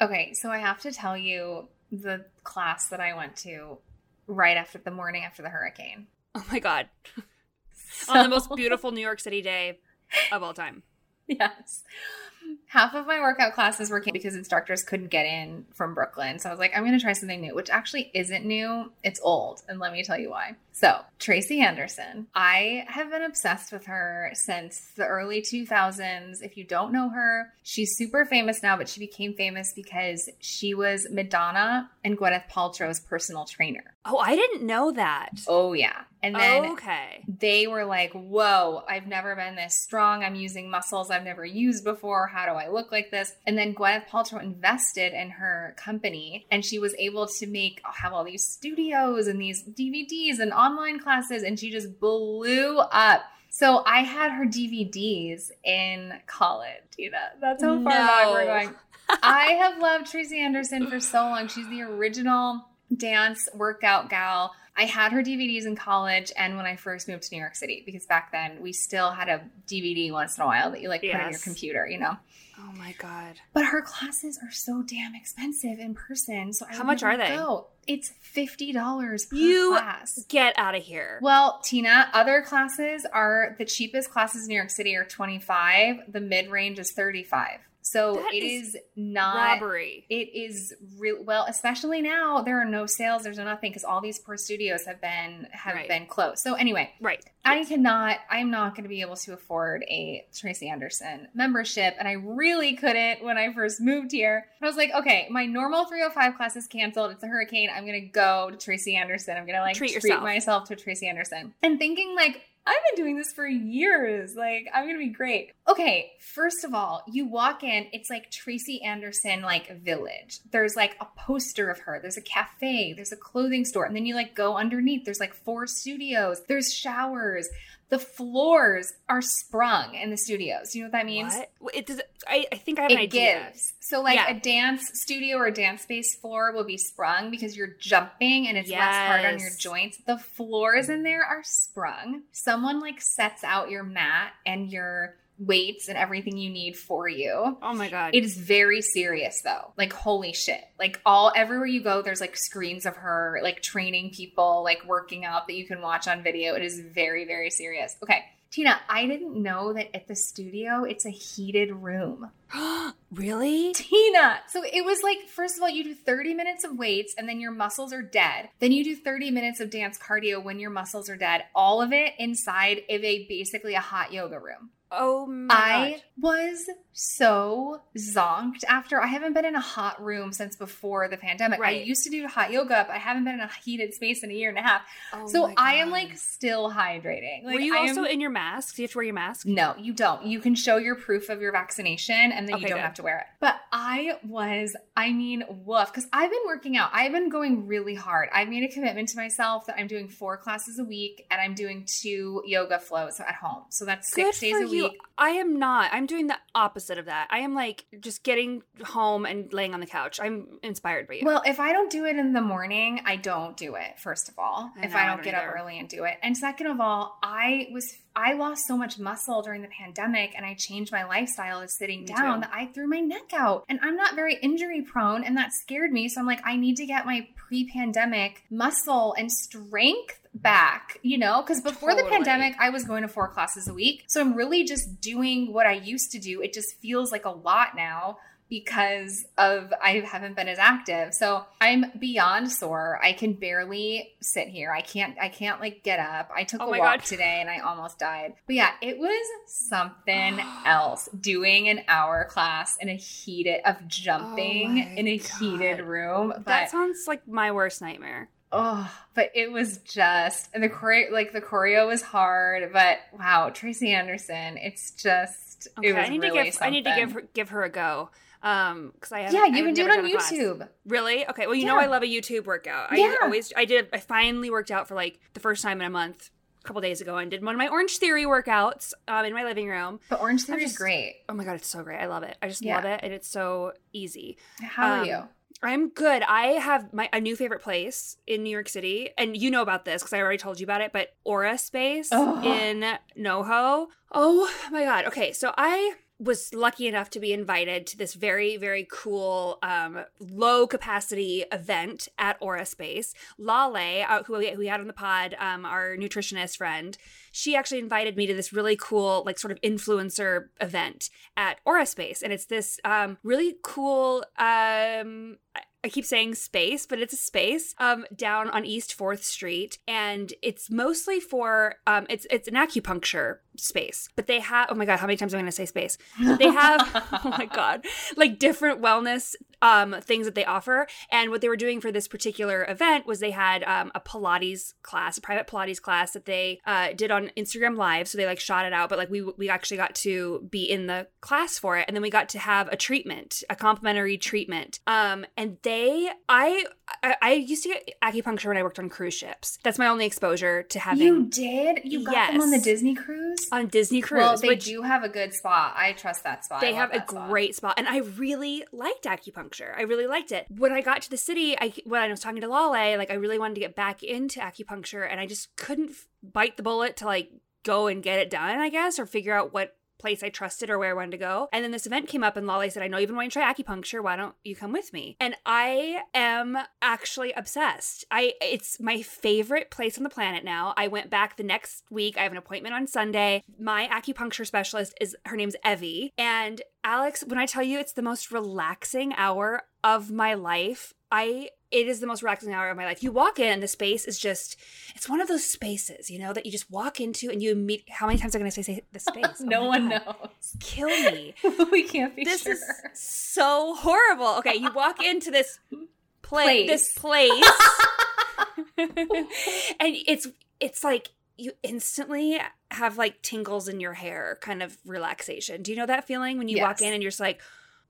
Okay, so I have to tell you the class that I went to right after the morning after the hurricane. Oh my God. So- On the most beautiful New York City day of all time. Yes. Half of my workout classes were canceled because instructors couldn't get in from Brooklyn. So I was like, I'm going to try something new, which actually isn't new. It's old. And let me tell you why. So, Tracy Anderson. I have been obsessed with her since the early 2000s. If you don't know her, she's super famous now, but she became famous because she was Madonna and Gwyneth Paltrow's personal trainer. Oh, I didn't know that. Oh, yeah. And then okay. they were like, Whoa, I've never been this strong. I'm using muscles I've never used before. How do I look like this? And then Gwyneth Paltrow invested in her company and she was able to make have all these studios and these DVDs and online classes, and she just blew up. So I had her DVDs in college, Tina. That's how far back we're going. I have loved Tracy Anderson for so long. She's the original dance workout gal. I had her DVDs in college and when I first moved to New York City, because back then we still had a DVD once in a while that you like put on your computer, you know. Oh my God. But her classes are so damn expensive in person. So I How much are they? Go. It's fifty dollars per You- class. Get out of here. Well, Tina, other classes are the cheapest classes in New York City are 25. The mid range is 35. So That it is is not Robbery. it is real well, especially now there are no sales, there's no nothing because all these poor studios have been have Right. been closed. So anyway, Right. I cannot I'm not going to be able to afford a Tracy Anderson membership and I really couldn't when I first moved here. I was like, okay, my normal 305 class is canceled. It's a hurricane. I'm going to go to Tracy Anderson. I'm going to like Treat treat, myself to Tracy Anderson. And thinking like I've been doing this for years. Like, I'm going to be great. Okay, first of all, you walk in, it's like Tracy Anderson, like village. There's like a poster of her, there's a cafe, there's a clothing store. And then you like go underneath, there's like four studios, there's showers. The floors are sprung in the studios. You know what that means? What? It does. I, I think I have an it idea. gives. So like Yeah. a dance studio or a dance space floor will be sprung because you're jumping and it's less hard on your joints. The floors in there are sprung. Someone like sets out your mat and your weights and everything you need for you. Oh my god. It is very serious though. Like holy shit. Like all everywhere you go there's like screens of her like training people, like working out that you can watch on video. It is very very serious. Okay. Tina, I didn't know that at the studio it's a heated room. really? Tina. So it was like, first of all, you do 30 minutes of weights and then your muscles are dead. Then you do 30 minutes of dance cardio when your muscles are dead. All of it inside of a basically a hot yoga room. Oh my I god. was so zonked after I haven't been in a hot room since before the pandemic. I used to do hot yoga, but I haven't been in a heated space in a year and a half. Oh so I am like still hydrating. Like, Were you I also am- in your mask? Do you have to wear your mask? no, you don't. You can show your proof of your vaccination and then Okay, you don't good. have to wear it. But I was, I mean, woof, because I've been working out. I've been going really hard. I've made a commitment to myself that I'm doing four classes a week and I'm doing two yoga flows at home. So that's six Good days a you. I am not. I'm doing the opposite of that. I am like just getting home and laying on the couch. I'm inspired by you. Well, if I don't do it in the morning, I don't do it, first of all. I if know, I I don't don't get up early and do it. And second of all, I was I lost so much muscle during the pandemic and I changed my lifestyle to sitting Me down too. that I threw my neck out. And I'm not very injury prone and that scared me. So I'm like, I need to get my pre-pandemic muscle and strength back, you know? Because before the pandemic, I was going to four classes a week. So I'm really just doing what I used to do. It just feels like a lot now because of I haven't been as active. So I'm beyond sore. I can barely sit here. I can't I can't like get up. I took Oh a walk God. today and I almost died. But yeah, it was something else doing an hour class in a heated of oh jumping Oh in a heated room. But that sounds like my worst nightmare. Oh, but it was just and the choreo like the choreo was hard, but wow, Tracy Anderson, it's just Okay, it was I need really to give I need to give her, give her a go. Um, because I have Yeah, you can do it on YouTube. Really? Okay. Well, you know I love a YouTube workout. I Yeah. always I did I finally worked out for like the first time in a month a couple days ago and did one of my Orange Theory workouts um in my living room. But Orange Theory just- is great. Oh my god, it's so great. I love it. I just Yeah. love it and it's so easy. How Um, are you? I'm good. I have my a new favorite place in New York City, and you know about this because I already told you about it. But Aura Space Oh. in NoHo. Oh my god. Okay, so I was lucky enough to be invited to this very very cool um, low capacity event at Aura Space. Lale, uh, who we, who we had on the pod, um, our nutritionist friend, she actually invited me to this really cool like sort of influencer event at Aura Space, and it's this um, really cool. Um, I- keep saying space, but it's a space um, down on East Fourth Street, and it's mostly for um, it's it's an acupuncture space. But they have oh my god, how many times am I going to say space? They have oh my god, like different wellness um, things that they offer. And what they were doing for this particular event was they had um, a Pilates class, a private Pilates class that they uh, did on Instagram Live. So they like shot it out, but like we we actually got to be in the class for it, and then we got to have a treatment, a complimentary treatment. Um, and they, I, I, I used to get acupuncture when I worked on cruise ships. That's my only exposure to having You did? You got them on the Disney cruise? On Disney cruise. well, they which do have a good spot. I trust that spot. They have a spot. great spot and i really liked acupuncture i really liked it when i got to the city i when i was talking to lale like i really wanted to get back into acupuncture and i just couldn't f- bite the bullet to like go and get it done i guess or figure out what place I trusted or where I wanted to go. And then this event came up and Lolly said, I know you've been wanting to try acupuncture. Why don't you come with me? And I am actually obsessed. I it's my favorite place on the planet now. I went back the next week. I have an appointment on Sunday. My acupuncture specialist is her name's Evie. And Alex, when I tell you it's the most relaxing hour of my life, I it is the most relaxing hour of my life. You walk in and the space is just it's one of those spaces, you know, that you just walk into and you meet how many times am I gonna say, say the space? Oh no one God. knows. Kill me. we can't be this sure. is so horrible. Okay, you walk into this pla- Place. this place and it's it's like you instantly have like tingles in your hair kind of relaxation. Do you know that feeling when you walk in and you're just like,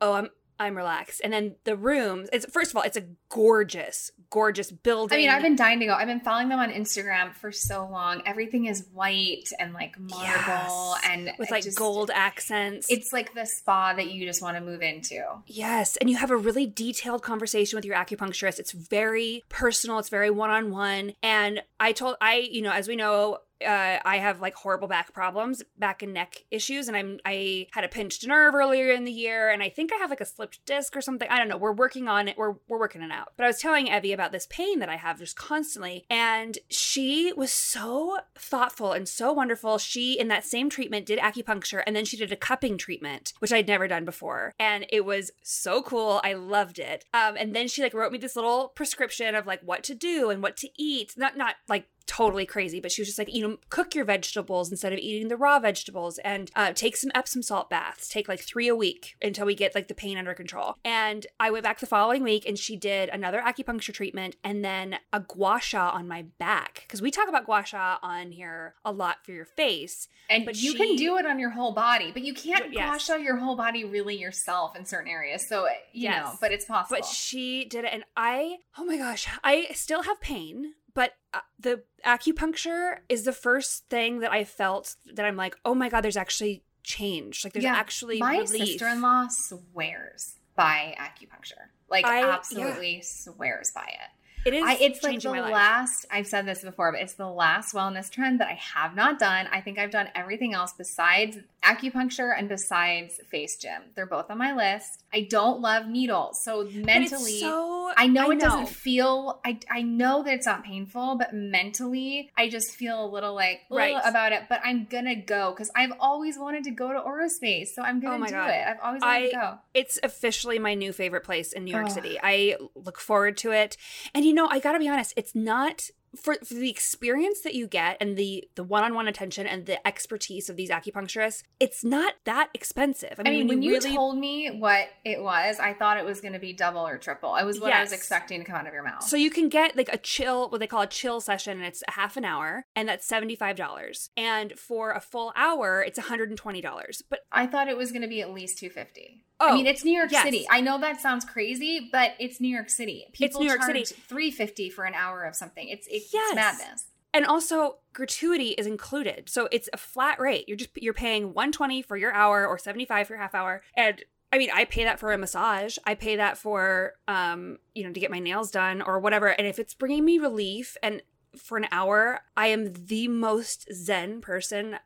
"Oh, I'm I'm relaxed." And then the rooms, it's first of all, it's a gorgeous gorgeous building. I mean, I've been dying to go. I've been following them on Instagram for so long. Everything is white and like marble Yes. and with like just- gold accents. It's like the spa that you just want to move into. Yes, and you have a really detailed conversation with your acupuncturist. It's very personal, it's very one-on-one. And I told I, you know, as we know, uh, I have like horrible back problems, back and neck issues, and I'm I had a pinched nerve earlier in the year, and I think I have like a slipped disc or something. I don't know. We're working on it. We're we're working it out. But I was telling Evie about this pain that I have just constantly, and she was so thoughtful and so wonderful. She in that same treatment did acupuncture, and then she did a cupping treatment, which I'd never done before, and it was so cool. I loved it. Um, and then she like wrote me this little prescription of like what to do and what to eat. Not not like totally crazy, but she was just like, you know, cook your vegetables instead of eating the raw vegetables and uh, take some Epsom salt baths. Take like three a week until we get like the pain under control. And I went back the following week and she did another acupuncture treatment and then a gua sha on my back. Because we talk about gua sha on here a lot for your face. And But you she- can do it on your whole body, but you can't Yes. wash out your whole body really yourself in certain areas. So, you Yes. know, but it's possible. But she did it, and I, oh my gosh, I still have pain, but uh, the acupuncture is the first thing that I felt that I'm like, oh my god, there's actually change. Like there's Yeah. actually My relief. sister-in-law swears by acupuncture. Like I- yeah. absolutely swears by it. It is. I, it's like the last, I've said this before, but it's the last wellness trend that I have not done. I think I've done everything else besides acupuncture and besides face gym. They're both on my list. I don't love needles. So mentally, so, I know I it doesn't feel, I, I know that it's not painful, but mentally, I just feel a little like Right. about it. But I'm going to go because I've always wanted to go to Aura Space, So I'm Oh going my to do God. it. I've always wanted to go. It's officially my new favorite place in New York Ugh. City. I look forward to it. And you know, I gotta be honest, it's not for, for the experience that you get and the the one-on-one attention and the expertise of these acupuncturists, it's not that expensive. I mean, when, you, really... told me what it was, I thought it was going to be double or triple. It was what yes. I was expecting to come out of your mouth. So you can get like a chill, what they call a chill session, and it's a half an hour, and that's seventy five dollars. And for a full hour, it's one hundred and twenty dollars. But I thought it was going to be at least two fifty. Oh, I mean, it's New York yes. City. I know that sounds crazy, but it's New York City. People it's New York charge City. Three fifty for an hour of something. It's it's, yes. madness. And also gratuity is included. So it's a flat rate. You're just you're paying 120 for your hour or 75 for your half hour. And I mean, I pay that for a massage. I pay that for um, you know, to get my nails done or whatever. And if it's bringing me relief and for an hour, I am the most zen person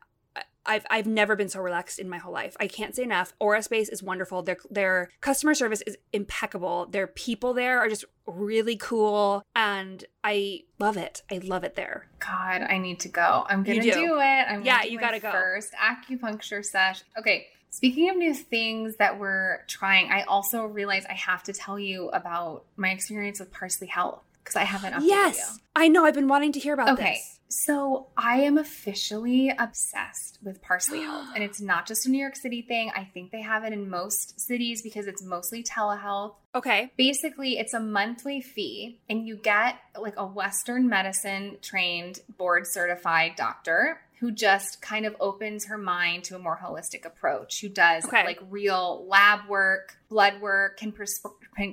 I've I've never been so relaxed in my whole life. I can't say enough. Aura Space is wonderful. Their their customer service is impeccable. Their people there are just really cool and I love it. I love it there. God, I need to go. I'm gonna do. do. it. I'm yeah, you gotta go first acupuncture sesh. Okay. Speaking of new things that we're trying, I also realize I have to tell you about my experience with Parsley Health because I haven't updated yes, you. I know. I've been wanting to hear about this. okay. this. So I am officially obsessed with Parsley Health. And it's not just a New York City thing. I think they have it in most cities because it's mostly telehealth. Okay. Basically, it's a monthly fee and you get like a Western medicine trained board certified doctor who just kind of opens her mind to a more holistic approach, who does okay. like real lab work, blood work, can, pres-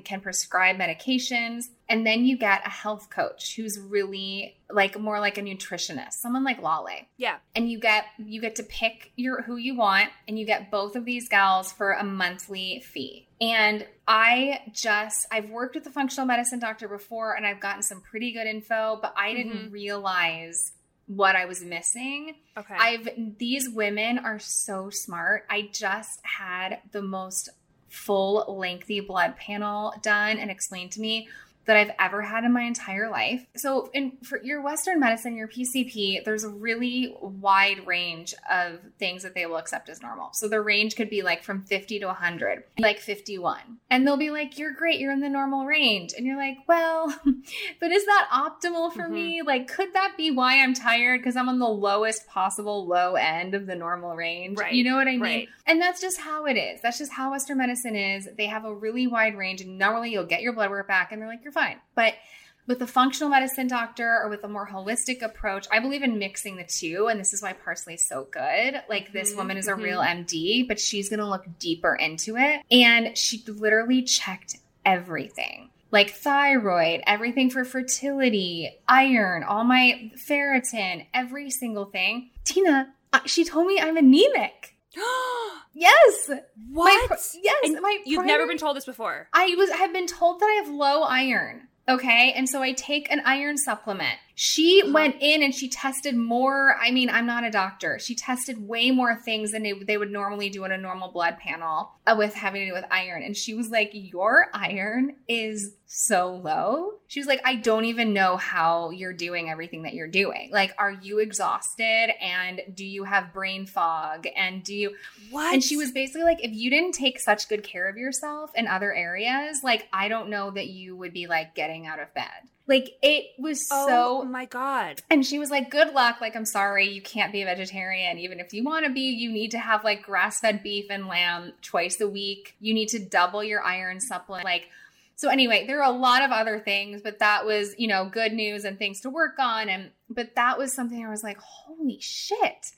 can prescribe medications. And then you get a health coach who's really like more like a nutritionist, someone like Lale. Yeah. And you get you get to pick your who you want and you get both of these gals for a monthly fee. And I just I've worked with a functional medicine doctor before and I've gotten some pretty good info, but I didn't mm-hmm. realize what I was missing. Okay. I've these women are so smart. I just had the most full lengthy blood panel done and explained to me that I've ever had in my entire life. So, in for your Western medicine, your PCP, there's a really wide range of things that they will accept as normal. So the range could be like from 50 to 100, like 51. And they'll be like, "You're great, you're in the normal range." And you're like, "Well, but is that optimal for mm-hmm. me? Like could that be why I'm tired because I'm on the lowest possible low end of the normal range?" Right. You know what I mean? Right. And that's just how it is. That's just how Western medicine is. They have a really wide range and normally you'll get your blood work back and they're like, "You're fine. But with a functional medicine doctor or with a more holistic approach, I believe in mixing the two. And this is why parsley is so good. Like, this mm-hmm. woman is a real MD, mm-hmm. but she's going to look deeper into it. And she literally checked everything like thyroid, everything for fertility, iron, all my ferritin, every single thing. Tina, she told me I'm anemic. yes. What? Yes. And my you've never been told this before. I was. I have been told that I have low iron. Okay. And so I take an iron supplement. She went in and she tested more. I mean, I'm not a doctor. She tested way more things than they, they would normally do in a normal blood panel uh, with having to do with iron. And she was like, Your iron is so low. She was like, I don't even know how you're doing everything that you're doing. Like, are you exhausted? And do you have brain fog? And do you. What? And she was basically like, If you didn't take such good care of yourself in other areas, like, I don't know that you would be like getting out of bed. Like it was oh, so Oh my god. And she was like, "Good luck. Like I'm sorry, you can't be a vegetarian. Even if you want to be, you need to have like grass-fed beef and lamb twice a week. You need to double your iron supplement." Like so anyway, there are a lot of other things, but that was, you know, good news and things to work on and but that was something I was like, "Holy shit."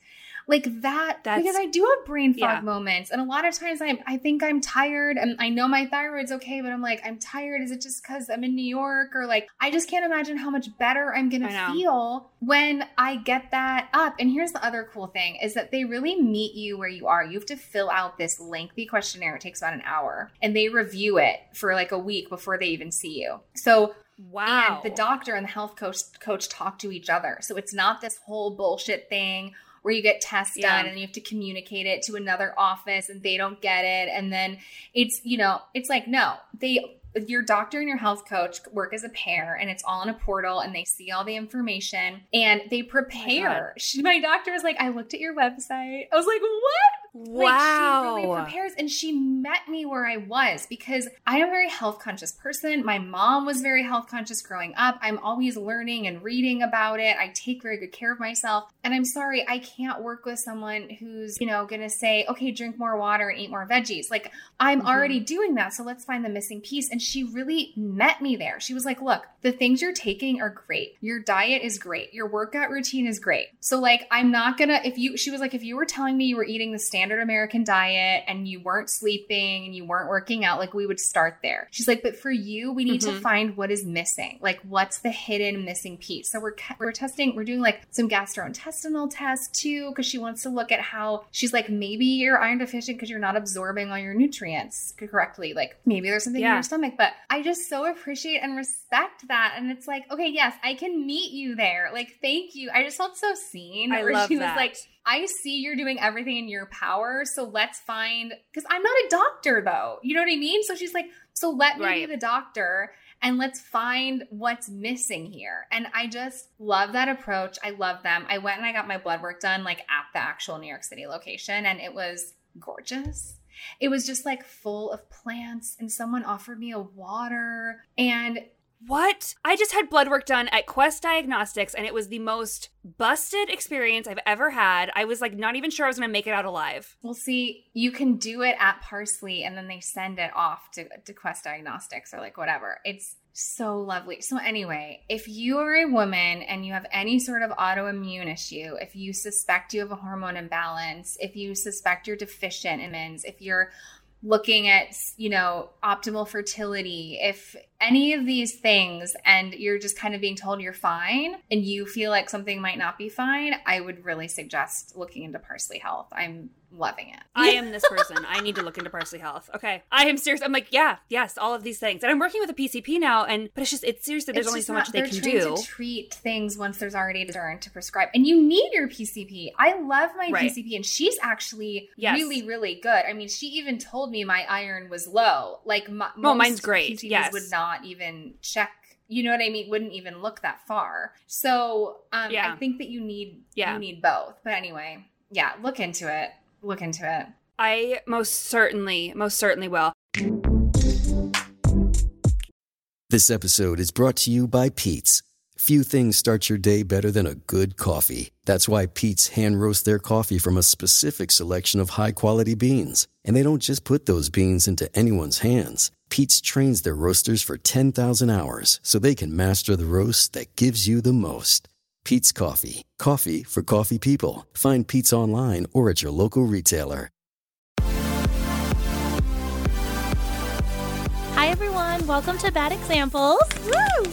Like that That's, because I do have brain fog yeah. moments. And a lot of times I I think I'm tired and I know my thyroid's okay, but I'm like, I'm tired. Is it just because I'm in New York? Or like I just can't imagine how much better I'm gonna feel when I get that up. And here's the other cool thing is that they really meet you where you are. You have to fill out this lengthy questionnaire. It takes about an hour. And they review it for like a week before they even see you. So Wow. And the doctor and the health coach coach talk to each other. So it's not this whole bullshit thing where you get tests yeah. done and you have to communicate it to another office and they don't get it and then it's you know it's like no they your doctor and your health coach work as a pair and it's all in a portal and they see all the information and they prepare. Oh my, my doctor was like, I looked at your website. I was like, what? Wow. Like she really prepares and she met me where I was because I am a very health conscious person. My mom was very health conscious growing up. I'm always learning and reading about it. I take very good care of myself. And I'm sorry, I can't work with someone who's, you know, going to say, okay, drink more water and eat more veggies. Like I'm Mhm. already doing that. So let's find the missing piece. And she really met me there. She was like, look, the things you're taking are great. Your diet is great. Your workout routine is great. So like, I'm not going to, if you, she was like, if you were telling me you were eating the standard American diet and you weren't sleeping and you weren't working out, like we would start there. She's like, but for you, we need to Mhm. find what is missing. Like what's the hidden missing piece. So we're, we're testing, we're doing like some gastrointestinal tests too, because she wants to look at how she's like, maybe you're iron deficient because you're not absorbing all your nutrients correctly. Like maybe there's something in your stomach, but I just so appreciate and respect that. And it's like, okay, yes, I can meet you there. Like, thank you. I just felt so seen. I love she that. was like, I see you're doing everything in your power. So let's find, because I'm not a doctor though. You know what I mean? So she's like, so let me Right. be the doctor and let's find what's missing here. And I just love that approach. I love them. I went and I got my blood work done like at the actual New York City location and it was gorgeous. It was just like full of plants and someone offered me a water and What? I just had blood work done at Quest Diagnostics and it was the most busted experience I've ever had. I was like not even sure I was going to make it out alive. Well, see, you can do it at Parsley and then they send it off to, to Quest Diagnostics or like whatever. It's so lovely. So, anyway, if you are a woman and you have any sort of autoimmune issue, if you suspect you have a hormone imbalance, if you suspect you're deficient in vitamins, if you're looking at, you know, optimal fertility, if any of these things and you're just kind of being told you're fine and you feel like something might not be fine, I would really suggest looking into Parsley Health. I'm loving it. I am this person. I need to look into Parsley Health. Okay. I am serious. I'm like, yeah, yes, all of these things. And I'm working with a PCP now and but it's just it's seriously there's It's only so not- much they can do. To treat things once there's already a turn to prescribe, and you need your PCP. I love my Right. PCP, and she's actually Yes. really, really good. I mean, she even told me my iron was low. Like, my, most mine's great. PCPs Yes. would not even check. You know what I mean? Wouldn't even look that far. So, um, Yeah. I think that you need Yeah. you need both. But anyway, yeah, look into it. Look into it. I most certainly, most certainly will. This episode is brought to you by Peet's. Few things start your day better than a good coffee. That's why Peet's hand roast their coffee from a specific selection of high quality beans. And they don't just put those beans into anyone's hands. Peet's trains their roasters for 10,000 hours so they can master the roast that gives you the most. Peet's Coffee. Coffee for coffee people. Find Peet's online or at your local retailer. Hi, everyone. Welcome to Bad Examples. Woo!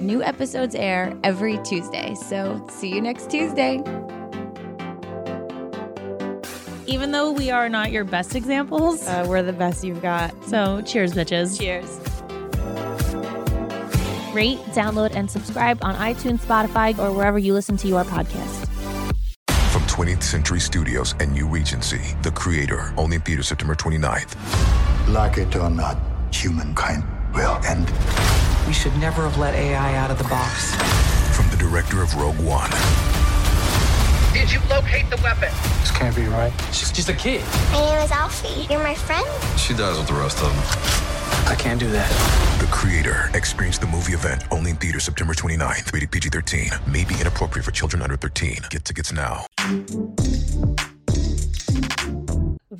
New episodes air every Tuesday, so see you next Tuesday. Even though we are not your best examples. Uh, we're the best you've got. so cheers, bitches. Cheers. Rate, download, and subscribe on iTunes, Spotify, or wherever you listen to your podcast. From 20th Century Studios and New Regency, the creator, only in theaters September 29th. Like it or not, humankind will end. We should never have let AI out of the box. From the director of Rogue One, Did you locate the weapon? This can't be right. She's just a kid. My name is Alfie. You're my friend? she dies with the rest of them. I can't do that. The creator, experience the movie event only in theaters September 29th. Rated PG 13. May be inappropriate for children under 13. Get tickets now.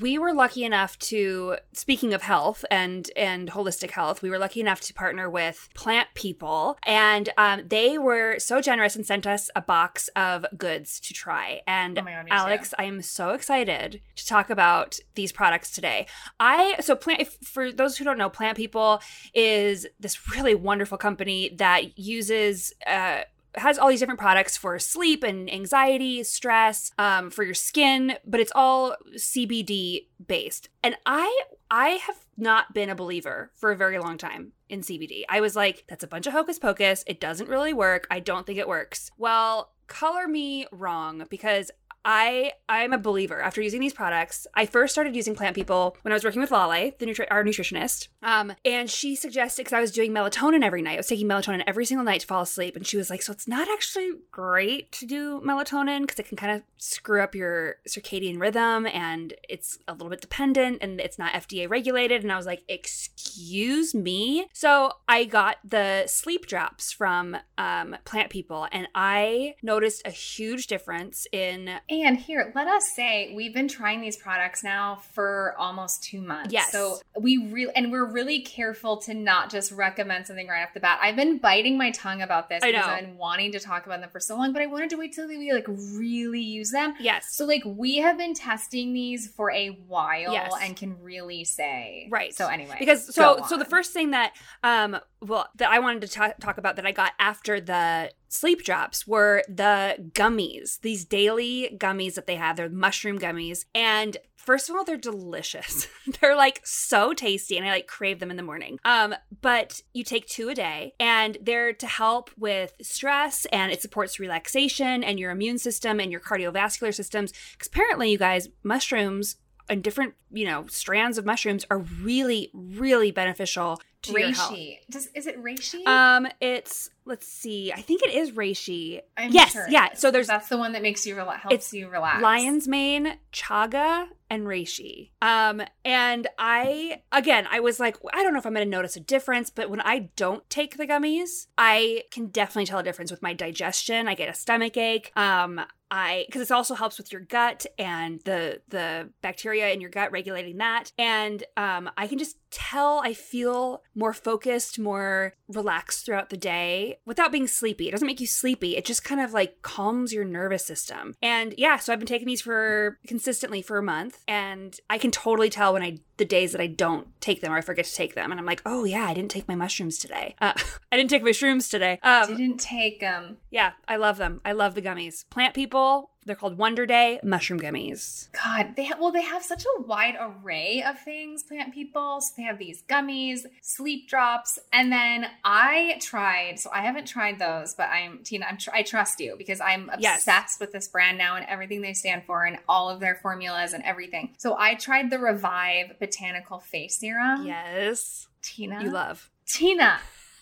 We were lucky enough to speaking of health and and holistic health we were lucky enough to partner with plant people and um, they were so generous and sent us a box of goods to try. And Oh my God, me alex i am so excited to talk about these products today. I so plant if, for those who don't know plant people is this really wonderful company that uses uh, has all these different products for sleep and anxiety, stress, um, for your skin, but it's all CBD based. And I I have not been a believer for a very long time in CBD. I was like, that's a bunch of hocus pocus. It doesn't really work. I don't think it works. Well, color me wrong because I I'm a believer. After using these products, I first started using Plant People when I was working with Lale, the nutri- our nutritionist. Um, and she suggested because I was doing melatonin every night. I was taking melatonin every single night to fall asleep, and she was like, "So it's not actually great to do melatonin because it can kind of screw up your circadian rhythm, and it's a little bit dependent, and it's not FDA regulated." And I was like, "Excuse me." So I got the sleep drops from um, Plant People, and I noticed a huge difference in And here, let us say we've been trying these products now for almost two months. Yes. So we really, and we're really careful to not just recommend something right off the bat. I've been biting my tongue about this I because know. I've been wanting to talk about them for so long, but I wanted to wait till we like really use them. Yes. So like we have been testing these for a while Yes. and can really say Right. So anyway, because so so the first thing that um well that I wanted to ta- talk about that I got after the sleep drops were the gummies. These daily gummies that they have. They're mushroom gummies and First of all, they're delicious. they're like so tasty and I like crave them in the morning. Um, but you take two a day and they're to help with stress and it supports relaxation and your immune system and your cardiovascular systems. Because apparently, you guys, mushrooms and different, you know, strands of mushrooms are really, really beneficial to your health. reishi. Does is it reishi? Um, it's let's see. I think it is reishi. I'm yes, sure yeah. So there's that's the one that makes you rela- helps It's you relax. lion's mane, chaga, and reishi. Um, and I again, I was like, I don't know if I'm going to notice a difference, but when I don't take the gummies, I can definitely tell a difference with my digestion. I get a stomach ache. Um, I because it also helps with your gut and the the bacteria in your gut regulating that, and um, I can just tell I feel more focused, more relaxed throughout the day without being sleepy. It doesn't make you sleepy. It just kind of like calms your nervous system. And yeah, so I've been taking these for consistently for a month, and I can totally tell when I the days that I don't take them or I forget to take them, and I'm like, oh yeah, I didn't take my mushrooms today. Uh, I didn't take my shrooms today. Um, Didn't take them. yeah, I love them. I love the gummies. Plant people, they're called Wonder Day mushroom gummies. God, they have well, they have such a wide array of things, plant people. So they have these gummies, sleep drops, and then I tried. So I haven't tried those, but I'm Tina. I'm tr- I trust you because I'm Yes. obsessed with this brand now and everything they stand for and all of their formulas and everything. So I tried the Revive Botanical Face Serum. Yes. Tina, You love. Tina,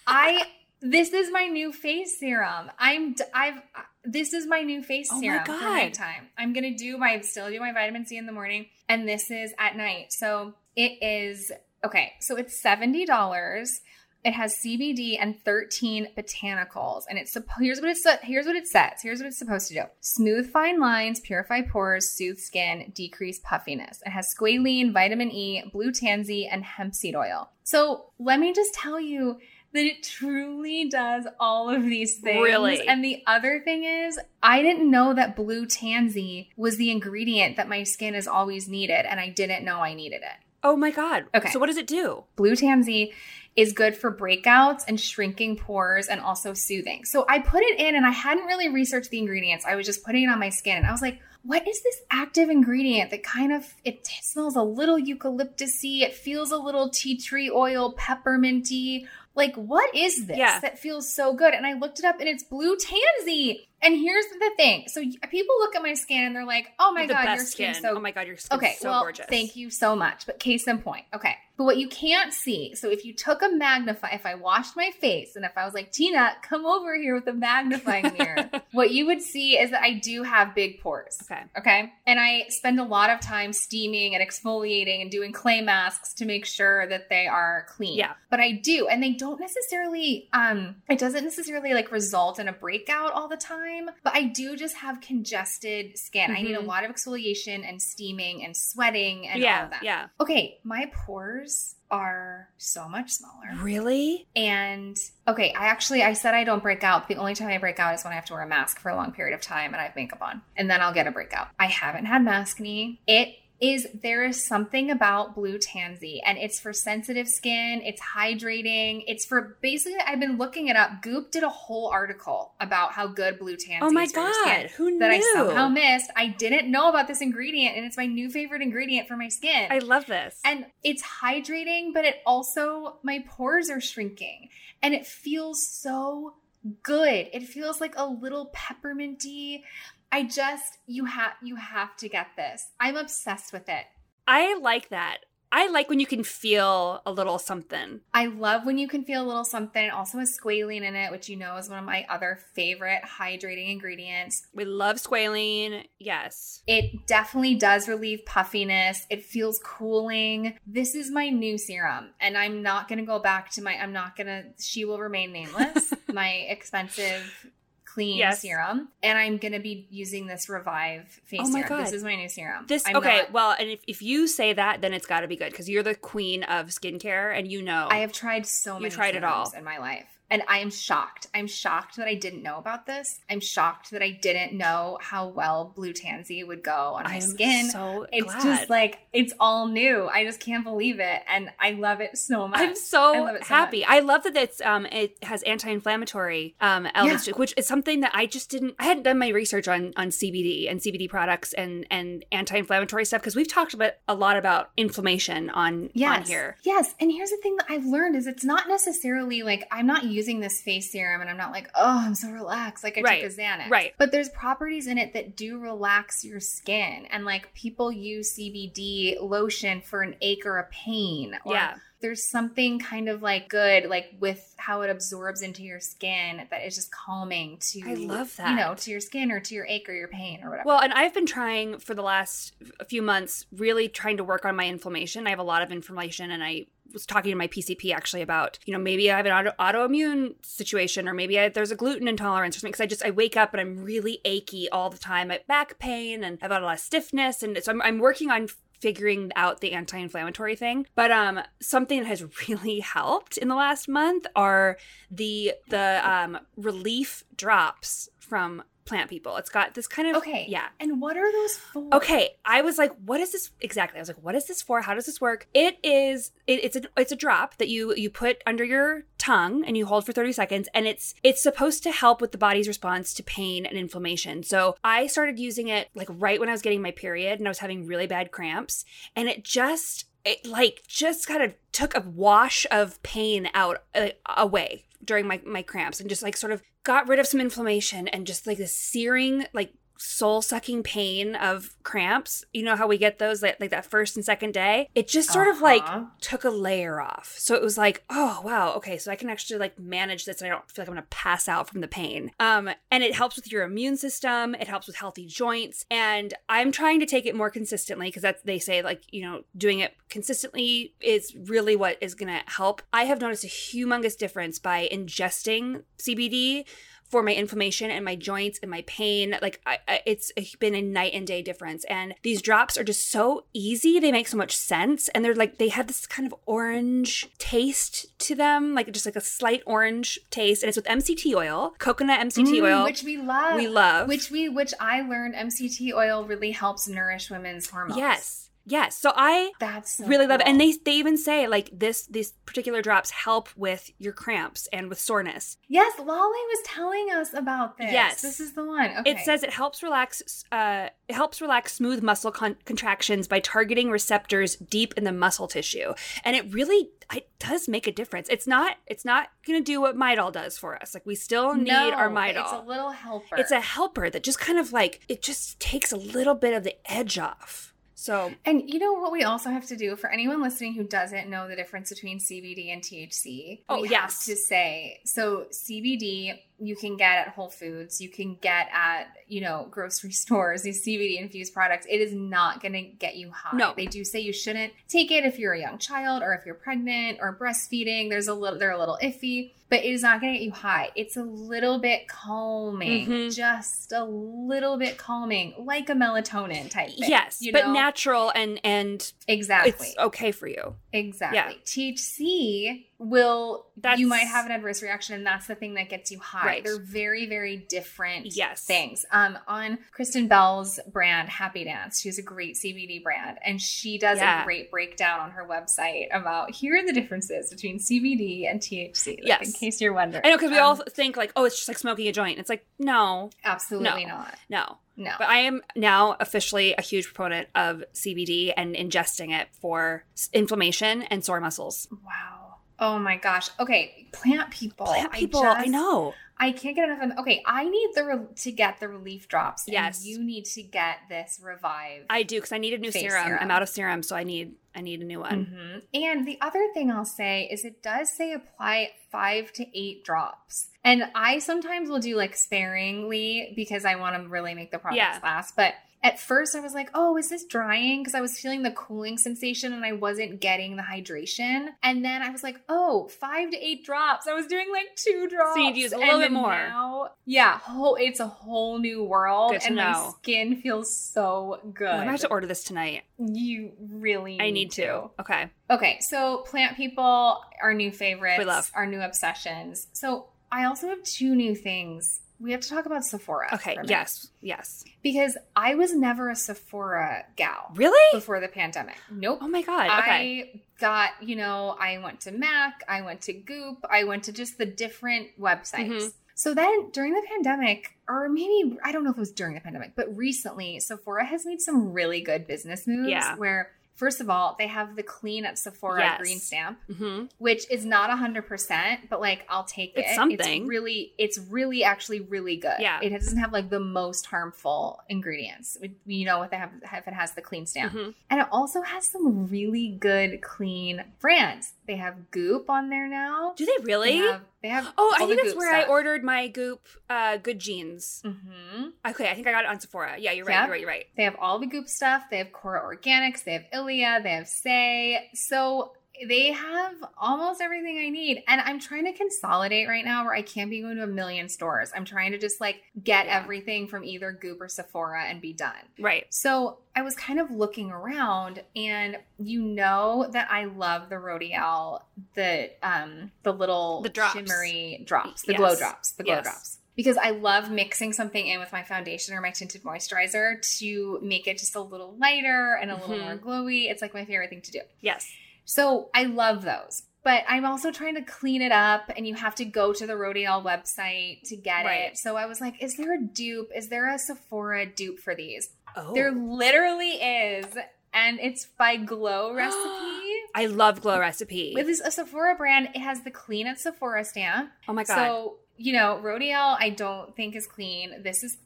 I this is my new face serum. I'm I've this is my new face Oh my serum for nighttime. I'm gonna do my still do my vitamin C in the morning, and this is at night. So it is okay. So it's seventy dollars. It has CBD and 13 botanicals, and it's. Here's what it here's what it says. Here's what it's supposed to do: smooth fine lines, purify pores, soothe skin, decrease puffiness. It has squalene, vitamin E, blue tansy, and hemp seed oil. So let me just tell you that it truly does all of these things. Really? And the other thing is, I didn't know that blue tansy was the ingredient that my skin has always needed, and I didn't know I needed it. Oh my god. Okay. So what does it do? Blue tansy is good for breakouts and shrinking pores and also soothing. So I put it in and I hadn't really researched the ingredients. I was just putting it on my skin and I was like, what is this active ingredient that kind of it smells a little eucalyptusy, it feels a little tea tree oil, pepperminty. Like what is this Yeah. that feels so good? And I looked it up and it's blue tansy. And here's the thing. So people look at my skin and they're like, "Oh my god, your skin. so Oh my god, your skin Okay, so well, gorgeous. thank you so much. But case in point, okay. But what you can't see, so if you took a magnify, if I washed my face and if I was like, Tina, come over here with a magnifying mirror, what you would see is that I do have big pores. Okay. Okay. And I spend a lot of time steaming and exfoliating and doing clay masks to make sure that they are clean. Yeah. But I do. And they don't necessarily, um, it doesn't necessarily like result in a breakout all the time. But I do just have congested skin. I need a Mhm. lot of exfoliation and steaming and sweating and all yeah, of that. yeah. Okay. My pores are so much smaller. Really? And okay, I actually I said I don't break out. The only time I break out is when I have to wear a mask for a long period of time and I have makeup on. And then I'll get a breakout. I haven't had maskne. It is there is something about blue tansy and it's for sensitive skin, it's hydrating, it's for basically I've been looking it up. Goop did a whole article about how good blue tansy Oh my is for skin God, who that I somehow missed. I didn't know about this ingredient and it's my new favorite ingredient for my skin. I love this. And it's hydrating, but it also, my pores are shrinking. And it feels so good. It feels like a little pepperminty. I just, you have, you have to get this. I'm obsessed with it. I like that. I like when you can feel a little something. I love when you can feel a little something. It also has squalene in it, which you know is one of my other favorite hydrating ingredients. We love squalene. Yes. It definitely does relieve puffiness. It feels cooling. This is my new serum, and I'm not going to go back to my, I'm not going to, she will remain nameless, my expensive clean Yes. serum. And I'm going to be using this Revive face Oh my serum. This is my new serum. This I'm okay, not- well, and if, if you say that, then it's got to be good because you're the queen of skincare, and you know. I have tried so You many tried it all. in my life. And I am shocked. I'm shocked that I didn't know about this. I'm shocked that I didn't know how well blue tansy would go on my I skin. so it's glad. just like it's all new. I just can't believe it, and I love it so much. I'm I so it so happy. much. I love that it's um it has anti-inflammatory um elements it, which is something that I just didn't I hadn't done my research on on CBD and CBD products and and anti-inflammatory stuff because we've talked about a lot about inflammation on yes. on here. Yes, and here's the thing that I've learned is it's not necessarily like I'm not using this face serum and I'm not like, oh, I'm so relaxed, like I Right, took a Xanax. right. But there's properties in it that do relax your skin, and like people use CBD lotion for an ache or a pain. Or Yeah. There's something kind of like good, like with how it absorbs into your skin that is just calming to I love that. You know, to your skin or to your ache or your pain or whatever. Well, and I've been trying for the last few months, really trying to work on my inflammation. I have a lot of inflammation, and I was talking to my PCP actually about, you know, maybe I have an auto- autoimmune situation, or maybe I, there's a gluten intolerance or something. Because I just I wake up and I'm really achy all the time. I have back pain, and I've got a lot of stiffness, and so I'm, I'm working on figuring out the anti-inflammatory thing but um something that has really helped in the last month are the the um relief drops from plant people it's got this kind of okay. yeah And what are those for? Okay, I was like, "What is this exactly?" I was like, "What is this for? How does this work?" It is. It, it's a it's a drop that you you put under your tongue and you hold for thirty seconds, and it's it's supposed to help with the body's response to pain and inflammation. So I started using it like right when I was getting my period and I was having really bad cramps, and it just it like just kind of took a wash of pain out uh, away during my my cramps and just like sort of got rid of some inflammation and just like this searing like soul sucking pain of cramps. You know how we get those like, like that first and second day? It just sort of like Uh-huh. took a layer off. So it was like, oh wow, okay, so I can actually like manage this and I don't feel like I'm gonna pass out from the pain. Um, and it helps with your immune system, it helps with healthy joints. And I'm trying to take it more consistently because that's they say like, you know, doing it consistently is really what is gonna help. I have noticed a humongous difference by ingesting CBD for my inflammation and my joints and my pain. Like I, I, it's been a night and day difference. And these drops are just so easy. They make so much sense, and they're like they have this kind of orange taste to them, like just like a slight orange taste. And it's with MCT oil, coconut MCT Mm, oil, which we love. We love. Which we which I learned MCT oil really helps nourish women's hormones. Yes. Yes. So I That's so really love it. And they they even say like this these particular drops help with your cramps and with soreness. Yes, Lolly was telling us about this. Yes. This is the one. Okay. It says it helps relax. Uh, it helps relax smooth muscle con- contractions by targeting receptors deep in the muscle tissue, and it really it does make a difference. It's not. It's not going to do what Midol does for us. Like we still need no, our Midol. It's a little helper. It's a helper that just kind of like it just takes a little bit of the edge off. So And you know what we also have to do for anyone listening who doesn't know the difference between CBD and THC? Oh, we yes. have to say so CBD you can get at Whole Foods, you can get at, you know, grocery stores, these CBD infused products. It is not going to get you high. No. They do say you shouldn't take it if you're a young child or if you're pregnant or breastfeeding. There's a little they're a little iffy, but it is not going to get you high. It's a little bit calming, Mhm. just a little bit calming, like a melatonin type thing. yes, you but know? natural and and Exactly. it's okay for you. Exactly. THC will That's- you might have an adverse reaction and that's the thing that gets you high. Right. They're very, very different Yes. things. Um on Kristen Bell's brand, Happy Dance, she's a great CBD brand and she does Yeah. a great breakdown on her website about here are the differences between CBD and THC. like, Yes. In case you're wondering. I know because we Um, all think like, oh, it's just like smoking a joint. It's like, no, absolutely no. not. no. No. But I am now officially a huge proponent of CBD and ingesting it for inflammation and sore muscles. wow. Oh my gosh. Okay, plant people. Plant people, I, just- know. I can't get enough of them. Okay, I need the re- to get the relief drops. and Yes. you need to get this revive. I do because I need a new serum. serum. I'm out of serum, so I need I need a new one. Mhm. And the other thing I'll say is it does say apply five to eight drops. And I sometimes will do like sparingly because I want to really make the products Yeah. last. But at first I was like, oh, is this drying? Because I was feeling the cooling sensation and I wasn't getting the hydration. And then I was like, oh, five to eight drops. I was doing like two drops. So you'd use a little bit more. Now, yeah, whole, it's a whole new world. Good to and my skin feels so oh, good. I'm about to order this tonight. you really I need to. Okay. Okay, so plant people, our new favorites, We love. our new obsessions. So I also have two new things. We have to talk about Sephora. Okay. for a minute. Yes. Yes. Because I was never a Sephora gal Really? before the pandemic. Nope. Oh my god. Okay. I got, you know, I went to Mac, I went to Goop, I went to just the different websites. Mhm. So then during the pandemic, or maybe I don't know if it was during the pandemic, but recently, Sephora has made some really good business moves Yeah. where First of all, they have the clean at Sephora Yes. green stamp, hmm which is not 100%, but like I'll take it. It's something. It's really, it's really actually really good. Yeah. It doesn't have like the most harmful ingredients. You know what they have if it has the clean stamp. Mhm. And it also has some really good clean brands. They have Goop on there now. Do they really? They have, they have oh, I think that's where I ordered my Goop uh, Goopgenes. Mhm. Okay, I think I got it on Sephora. Yeah, you're right. Yeah. You're right. You're right. They have all the Goop stuff. They have Kora Organics. They have Ilia. They have Saie. So they have almost everything I need. And I'm trying to consolidate right now where I can't be going to a million stores. I'm trying to just like get Yeah. everything from either Goop or Sephora and be done. Right. So I was kind of looking around, and you know that I love the Rodial, the um, the little The drops. shimmery drops, the Yes. glow drops, the glow Yes. drops. Because I love mixing something in with my foundation or my tinted moisturizer to make it just a little lighter and a little Mhm. more glowy. It's like my favorite thing to do. Yes. So I love those. But I'm also trying to clean it up, and you have to go to the Rodial website to get Right. it. So I was like, is there a dupe? Is there a Sephora dupe for these? Oh. There literally is, and it's by Glow Recipe. I love Glow Recipe. It is a Sephora brand. It has the clean at Sephora stamp. oh my god. So you know, Rodial, I don't think is clean. This is,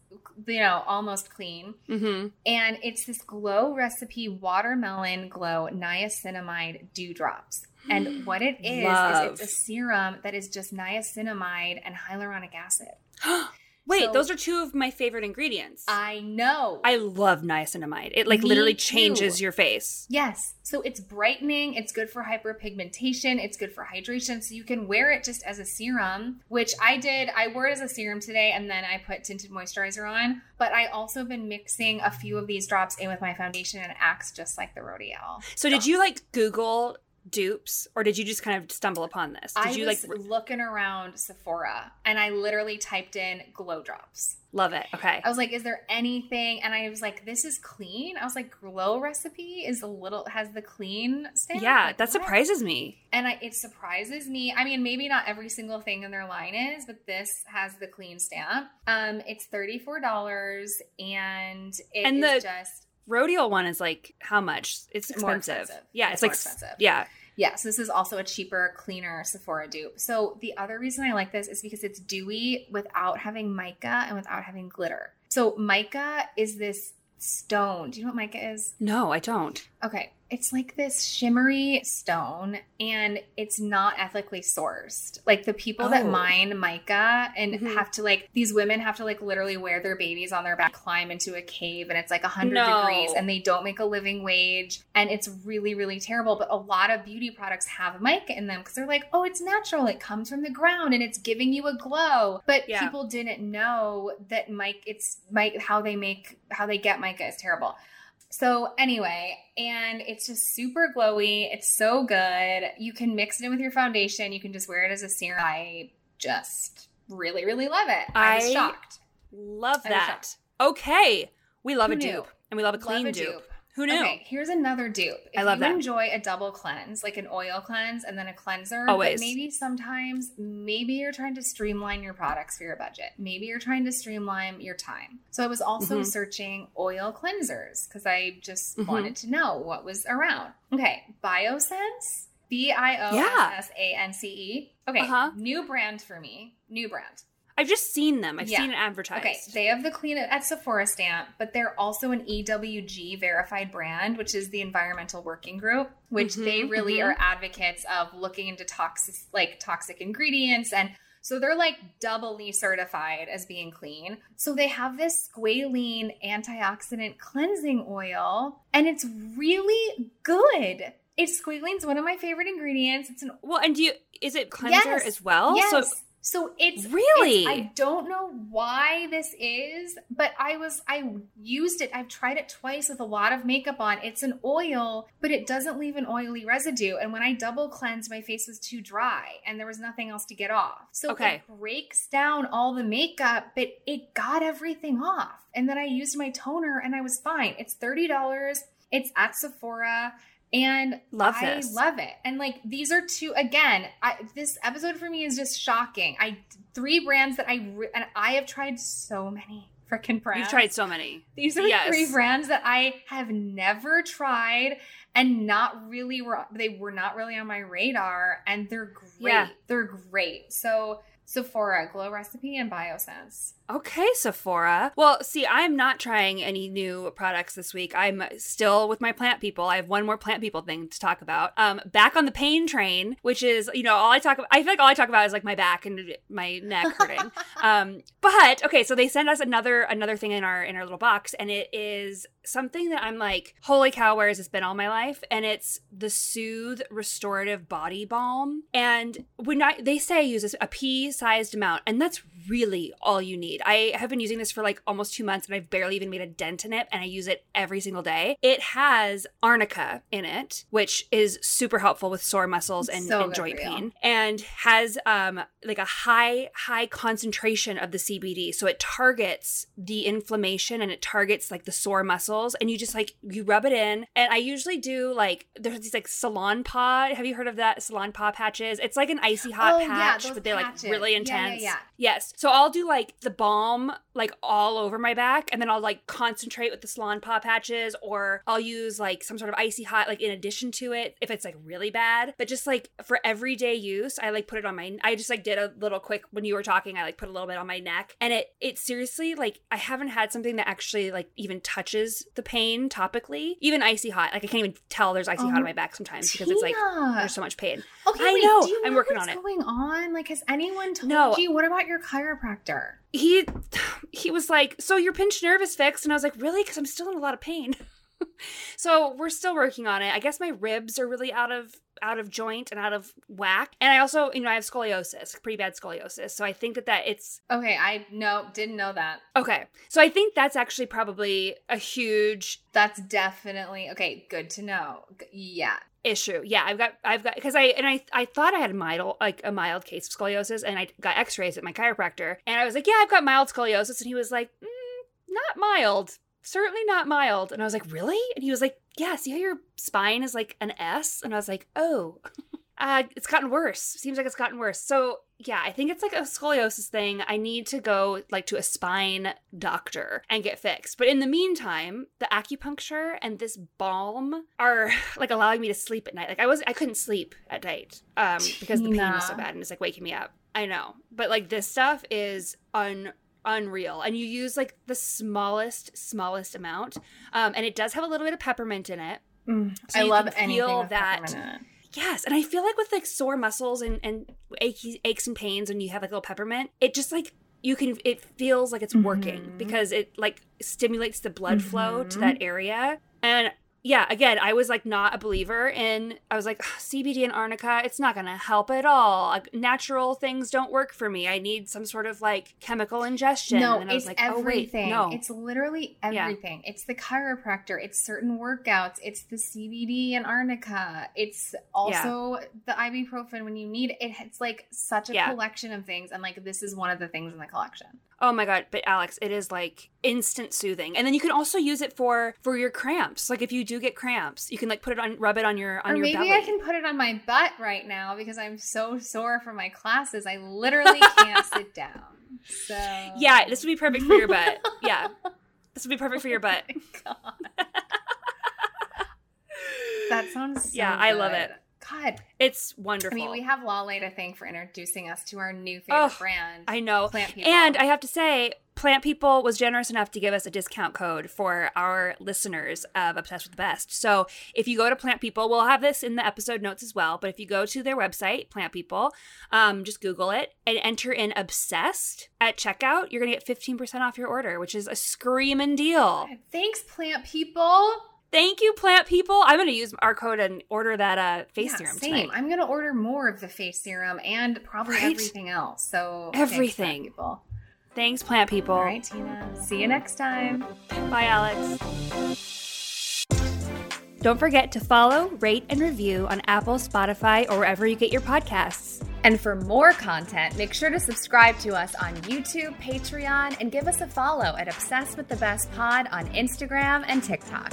you know, almost clean, mm-hmm. and it's this Glow Recipe watermelon glow niacinamide dew drops. And what it is Love. is it's a serum that is just niacinamide and hyaluronic acid. Wait, So- those are two of my favorite ingredients. I know. I love niacinamide. It like Me literally too. changes your face. Yes. So it's brightening, it's good for hyperpigmentation, it's good for hydration. So you can wear it just as a serum, which I did. I wore it as a serum today and then I put tinted moisturizer on. But I also been mixing a few of these drops in with my foundation and it acts just like the Rodial. So did you like Google dupes or did you just kind of stumble upon this? Did I you was like looking around Sephora and I literally typed in glow drops. love it? Okay. I was like, is there anything? And I was like, this is clean. I was like, glow recipe is a little has the clean stamp. yeah, Like, that what? surprises me. And I, it surprises me. I mean, maybe not every single thing in their line is, but this has the clean stamp. Um, it's thirty four dollars, and it And is the- just Rodial one is like how much? It's More expensive. expensive. Yeah, It's it's, like expensive. Yeah. yes. This is also a cheaper, cleaner Sephora dupe. So the other reason I like this is because it's dewy without having mica and without having glitter. So mica is this stone. Do you know what mica is? No, I don't. Okay. It's like this shimmery stone and it's not ethically sourced. Like the people that Oh. mine mica and Mhm. have to like these women have to like literally wear their babies on their back, climb into a cave and it's like a 100 No. degrees and they don't make a living wage and it's really really terrible, but a lot of beauty products have mica in them cuz they're like, "Oh, it's natural. It comes from the ground and it's giving you a glow." But Yeah. people didn't know that mic it's mic how they make how they get mica is terrible. So anyway, and it's just super glowy. It's so good. You can mix it in with your foundation. You can just wear it as a serum. I just really, really love it. I, was shocked. Love that. shocked. Okay. We love Who a knew? dupe and we love a clean Love a dupe. Who knew? Okay, here's another dupe. If I love you that. enjoy a double cleanse, like an oil cleanse and then a cleanser, Always. but maybe sometimes maybe you're trying to streamline your products for your budget. Maybe you're trying to streamline your time. So I was also Mhm. searching oil cleansers because I just Mhm. wanted to know what was around. Okay, Biossance, B I O. S S A N C E. Okay, Uh-huh. new brand for me. New brand. I've just seen them. I've Yeah. seen it advertised. Okay, they have the clean at Sephora stamp, but they're also an EWG verified brand, which is the Environmental Working Group, which Mhm, they really mhm. are advocates of looking into toxic like toxic ingredients and so they're like doubly certified as being clean. So they have this squalene antioxidant cleansing oil and it's really good. It's squalene's one of my favorite ingredients. It's an Well, and do you is it cleanser Yes. as well? Yes. So So it's Really? it's- I don't know why this is, but I was I used it. I've tried it twice with a lot of makeup on. It's an oil, but it doesn't leave an oily residue. And when I double cleansed, my face was too dry and there was nothing else to get off. So Okay. it breaks down all the makeup, but it got everything off. And then I used my toner and I was fine. It's $30. It's at Sephora. And Love I this. love it. And like these are two again. I, this episode for me is just shocking. I three brands that I re- and I have tried so many freaking brands. you've tried so many. These are Yes. three brands that I have never tried and not really were they were not really on my radar and they're great. Yeah. They're great. So Sephora, Glow Recipe, and Biossance. Okay, Sephora. Well, see, I'm not trying any new products this week. I'm still with my plant people. I have one more plant people thing to talk about. Um, back on the pain train, which is, you know, all I talk about. I feel like all I talk about is like my back and my neck hurting. um, but okay, so they send us another another thing in our in our little box, and it is something that I'm like, holy cow, where has this been all my life? And it's the Soothe Restorative Body Balm. And when I they say use a pea sized amount, and that's really all you need. I have been using this for like almost two months and I've barely even made a dent in it and I use it every single day. It has arnica in it, which is super helpful with sore muscles and, So and joint pain and has um like a high high concentration of the CBD so it targets the inflammation and it targets like the sore muscles and you just like you rub it in and I usually do like there's these like Salonpas have you heard of that Salonpas patches it's like an icy hot Oh, patch those but they're like patches. really Yeah, yeah, intense yeah. yes so I'll do like the balm like all over my back and then I'll like concentrate with the Salonpas patches or I'll use like some sort of icy hot like in addition to it if it's like really bad but just like for everyday use I like put it on my I just like did a little quick when you were talking I like put a little bit on my neck and it it seriously like I haven't had something that actually like even touches the pain topically even icy hot like I can't even tell there's icy hot Oh, on my oh, back sometimes because it's like Tina. there's so much pain Okay, I wait, know I'm know working on it What's going on? Like, has anyone told No. you? What about your chiropractor? He he was like so your pinched nerve is fixed? And i was like really? Because i'm still in a lot of pain. So we're still working on it. I guess my ribs are really out of out of joint and out of whack. And i also you know i have scoliosis pretty bad scoliosis. So i think that that it's Okay, I no didn't know that. okay. So i think that's actually probably a huge That's definitely okay. Good to know. Yeah, issue. Yeah i've got i've got because i and i i thought i had mild like a mild case of scoliosis and i got x-rays at my chiropractor and i was like yeah i've got mild scoliosis and he was like mm, not mild certainly not mild and i was like really? And he was like yeah see how your spine is like an s? And i was like oh uh it's gotten worse. Seems like it's gotten worse. So yeah i think it's like a scoliosis thing. I need to go like to a spine doctor and get fixed. But in the meantime the acupuncture and this balm are like allowing me to sleep at night. Like i was i couldn't sleep at night um because the pain was so bad and it's like waking me up. I know. But like this stuff is un unreal. And you use like the smallest smallest amount um and it does have a little bit of peppermint in it. So Mm, I you love anything feel that- peppermint in it. Yes, and I feel like with like sore muscles and and achy, aches and pains when you have like a little peppermint, it just like you can it feels like it's working Mhm. because it like stimulates the blood flow to that area. And yeah, again, I was like not a believer in. I was like CBD and arnica. It's not going to help at all. Like, natural things don't work for me. I need some sort of like chemical ingestion. No, and I was it's like, everything. Oh, wait, no. It's literally Yeah. everything. It's the chiropractor. It's certain workouts. It's the CBD and arnica. It's also the ibuprofen when you need it. It's like such a Yeah. collection of things, and like this is one of the things in the collection. Oh my god, but Alex, it is like instant soothing. And then you can also use it for for your cramps. Like if you do get cramps, you can like put it on rub it on your on or your maybe belly. I can put it on my butt right now because I'm so sore from my classes. I literally can't sit down. So Yeah, this would be perfect for your butt. Yeah. This would be perfect for your oh butt. that sounds. So Yeah, I love it. God, It's wonderful. I mean, we have Lawley to thank for introducing us to our new favorite Oh, brand. I know. Plant People. And I have to say, Plant People was generous enough to give us a discount code for our listeners of Obsessed with the Best. So if you go to Plant People, we'll have this in the episode notes as well. But if you go to their website, Plant People, um, just Google it and enter in Obsessed at checkout, you're going to get 15% off your order, which is a screaming deal. Thanks, plant people. Thank you, Plant People. I'm going to use our code and order that uh, face Yeah, serum same. tonight. I'm gonna order more of the face serum and probably Right? everything else. So thanks, Everything. people. Thanks, Plant People. All right, Tina. See you next time. Bye, Alex. Don't forget to follow, rate, and review on Apple, Spotify, or wherever you get your podcasts. And for more content, make sure to subscribe to us on YouTube, Patreon, and give us a follow at Obsessed with the Best Pod on Instagram and TikTok.